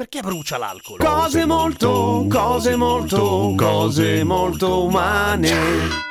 perché brucia l'alcol? Cose molto, cose molto, cose molto umane.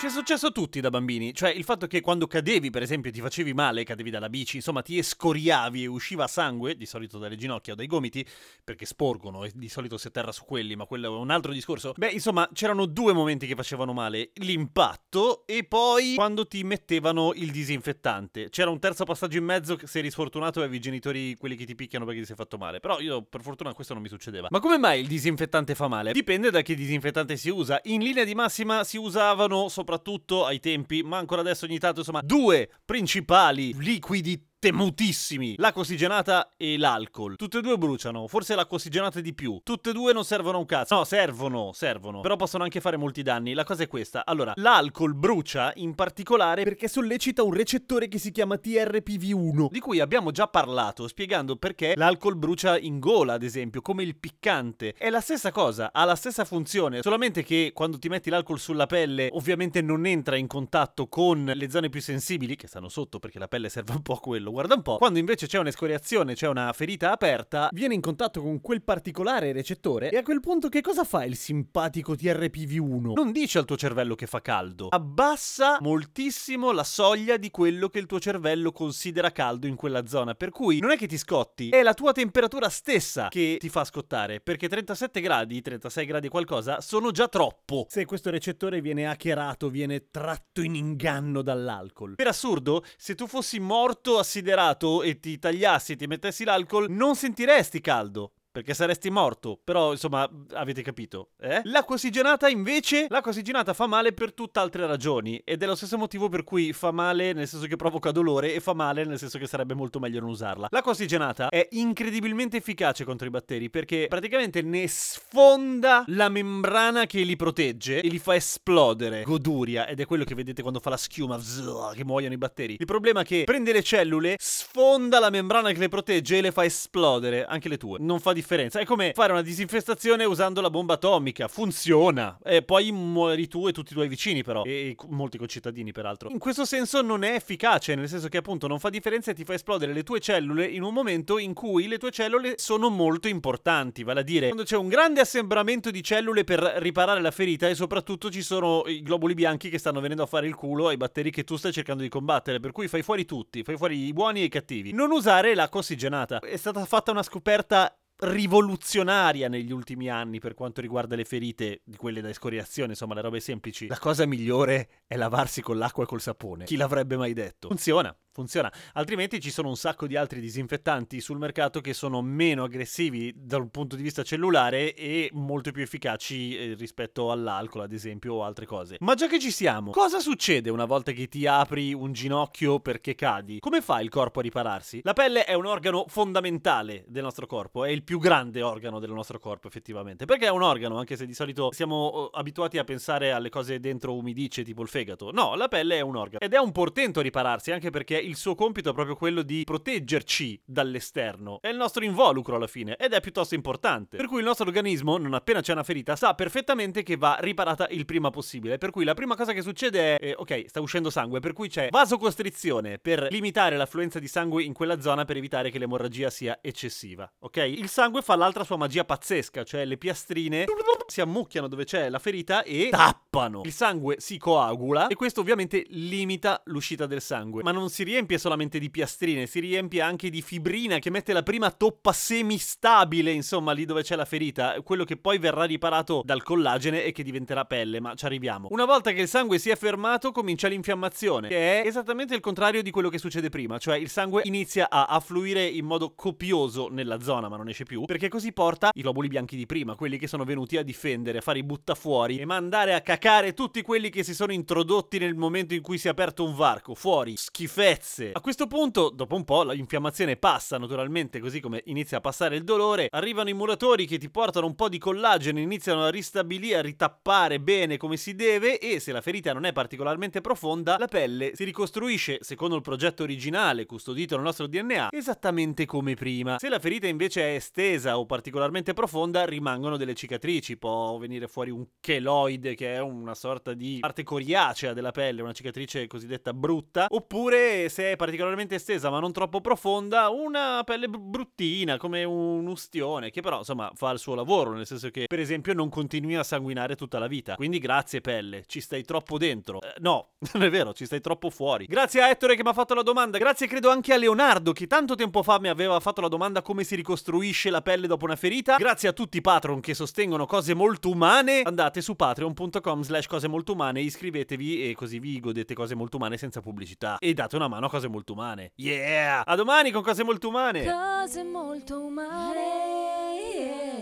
Ci è successo a tutti da bambini, cioè il fatto che quando cadevi, per esempio, ti facevi male, cadevi dalla bici, insomma ti escoriavi e usciva sangue, di solito dalle ginocchia o dai gomiti, perché sporgono e di solito si atterra su quelli, ma quello è un altro discorso. Beh, insomma, c'erano due momenti che facevano male, l'impatto e poi quando ti mettevano il disinfettante. C'era un terzo passaggio in mezzo se eri sfortunato avevi i genitori quelli che ti picchiano perché ti sei fatto male, però io per fortuna questo non mi succedeva. Ma come mai il disinfettante fa male? Dipende da che disinfettante si usa. In linea di massima si usavano soprattutto soprattutto ai tempi, ma ancora adesso ogni tanto, insomma, due principali liquidi temutissimi. L'acqua ossigenata e l'alcol. Tutte e due bruciano, forse l'acqua ossigenata di più. Tutte e due non servono a un cazzo. No, servono, servono. Però possono anche fare molti danni. La cosa è questa. Allora, l'alcol brucia in particolare perché sollecita un recettore che si chiama TRPV1, di cui abbiamo già parlato, spiegando perché l'alcol brucia in gola, ad esempio, come il piccante. È la stessa cosa, ha la stessa funzione, solamente che quando ti metti l'alcol sulla pelle, ovviamente non entra in contatto con le zone più sensibili, che stanno sotto perché la pelle serve un po' a quello, guarda un po'. Quando invece c'è un'escoriazione, c'è una ferita aperta, viene in contatto con quel particolare recettore e a quel punto che cosa fa il simpatico TRPV1? Non dice al tuo cervello che fa caldo, abbassa moltissimo la soglia di quello che il tuo cervello considera caldo in quella zona, per cui non è che ti scotti, è la tua temperatura stessa che ti fa scottare, perché 37 gradi, 36 gradi qualcosa sono già troppo. Se questo recettore viene hackerato, viene tratto in inganno dall'alcol. Per assurdo, se tu fossi morto assiderato e ti tagliassi e ti mettessi l'alcol, non sentiresti caldo. Perché saresti morto, però insomma avete capito, eh? L'acqua ossigenata invece, l'acqua ossigenata fa male per tutt'altre ragioni ed è lo stesso motivo per cui fa male nel senso che provoca dolore e fa male nel senso che sarebbe molto meglio non usarla. L'acqua ossigenata è incredibilmente efficace contro i batteri perché praticamente ne sfonda la membrana che li protegge e li fa esplodere. Goduria ed è quello che vedete quando fa la schiuma, vzz, che muoiono i batteri. Il problema è che prende le cellule, sfonda la membrana che le protegge e le fa esplodere, anche le tue. Non fa differenza. È come fare una disinfestazione usando la bomba atomica. Funziona. E poi muori tu e tutti i tuoi vicini, però. E molti concittadini, peraltro. In questo senso non è efficace, nel senso che appunto non fa differenza e ti fa esplodere le tue cellule in un momento in cui le tue cellule sono molto importanti. Vale a dire, quando c'è un grande assembramento di cellule per riparare la ferita e soprattutto ci sono i globuli bianchi che stanno venendo a fare il culo ai batteri che tu stai cercando di combattere. Per cui fai fuori tutti, fai fuori i buoni e i cattivi. Non usare l'acqua ossigenata. È stata fatta una scoperta rivoluzionaria negli ultimi anni per quanto riguarda le ferite di quelle da escoriazione, insomma, le robe semplici. La cosa migliore è lavarsi con l'acqua e col sapone. Chi l'avrebbe mai detto? Funziona. Funziona, altrimenti ci sono un sacco di altri disinfettanti sul mercato che sono meno aggressivi dal punto di vista cellulare e molto più efficaci eh, rispetto all'alcol, ad esempio, o altre cose. Ma già che ci siamo, cosa succede una volta che ti apri un ginocchio perché cadi? Come fa il corpo a ripararsi? La pelle è un organo fondamentale del nostro corpo, è il più grande organo del nostro corpo, effettivamente. Perché è un organo, anche se di solito siamo oh, abituati a pensare alle cose dentro umidice, tipo il fegato. No, la pelle è un organo ed è un portento a ripararsi, anche perché il suo compito è proprio quello di proteggerci dall'esterno. È il nostro involucro alla fine ed è piuttosto importante. Per cui il nostro organismo, non appena c'è una ferita, sa perfettamente che va riparata il prima possibile. Per cui la prima cosa che succede è, eh, ok, sta uscendo sangue, per cui c'è vasocostrizione per limitare l'affluenza di sangue in quella zona per evitare che l'emorragia sia eccessiva. Ok? Il sangue fa l'altra sua magia pazzesca, cioè le piastrine si ammucchiano dove c'è la ferita e tappano. Il sangue si coagula e questo ovviamente limita l'uscita del sangue. Ma non si riempie solamente di piastrine, si riempie anche di fibrina che mette la prima toppa semistabile, insomma, lì dove c'è la ferita, quello che poi verrà riparato dal collagene e che diventerà pelle, ma ci arriviamo. Una volta che il sangue si è fermato, comincia l'infiammazione, che è esattamente il contrario di quello che succede prima, cioè il sangue inizia a affluire in modo copioso nella zona, ma non esce più, perché così porta i globuli bianchi di prima, quelli che sono venuti a difendere, a fare i buttafuori e mandare a cacare tutti quelli che si sono introdotti nel momento in cui si è aperto un varco, fuori, schifetti pezze. A questo punto, dopo un po', l'infiammazione passa naturalmente, così come inizia a passare il dolore. Arrivano i muratori che ti portano un po' di collagene, iniziano a ristabilire, a ritappare bene come si deve e se la ferita non è particolarmente profonda, la pelle si ricostruisce secondo il progetto originale custodito nel nostro DNA esattamente come prima. Se la ferita invece è estesa o particolarmente profonda, rimangono delle cicatrici, può venire fuori un cheloide che è una sorta di parte coriacea della pelle, una cicatrice cosiddetta brutta, oppure se è particolarmente estesa ma non troppo profonda, una pelle br- bruttina come un ustione, che però insomma fa il suo lavoro, nel senso che per esempio non continui a sanguinare tutta la vita. Quindi grazie pelle, ci stai troppo dentro. Eh, no, non è vero, ci stai troppo fuori. Grazie a Ettore che mi ha fatto la domanda, grazie credo anche a Leonardo che tanto tempo fa mi aveva fatto la domanda come si ricostruisce la pelle dopo una ferita. Grazie a tutti i patron che sostengono cose molto umane. Andate su patreon.com slash cose molto umane, iscrivetevi e così vi godete cose molto umane senza pubblicità. E date una mano a cose molto umane. Yeah! A domani con cose molto umane! Cose molto umane.